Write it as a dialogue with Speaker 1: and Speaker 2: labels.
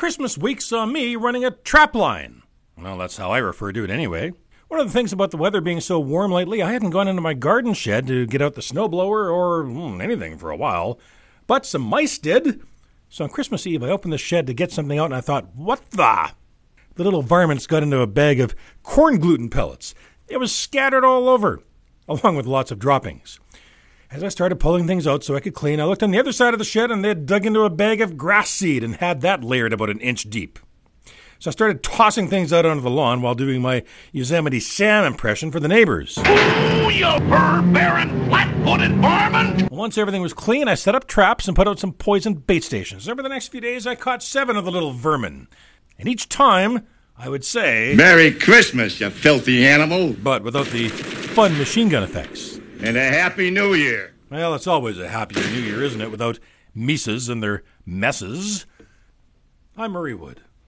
Speaker 1: Christmas week saw me running a trap line. Well, that's how I refer to it anyway. One of the things about the weather being so warm lately, I hadn't gone into my garden shed to get out the snowblower or mm, anything for a while. But some mice did. So on Christmas Eve, I opened the shed to get something out and I thought, what the? The little varmints got into a bag of corn gluten pellets. It was scattered all over, along with lots of droppings. As I started pulling things out so I could clean, I looked on the other side of the shed and they had dug into a bag of grass seed and had that layered about an inch deep. So I started tossing things out onto the lawn while doing my Yosemite Sam impression for the neighbors.
Speaker 2: Ooh, you fur-bearing, flat-footed varmint!
Speaker 1: Once everything was clean, I set up traps and put out some poisoned bait stations. Over the next few days, I caught seven of the little vermin. And each time, I would say,
Speaker 3: Merry Christmas, you filthy animal,
Speaker 1: but without the fun machine gun effects.
Speaker 3: And a Happy New Year.
Speaker 1: Well, it's always a happy new year, isn't it, without Mises and their messes. I'm Murray Wood.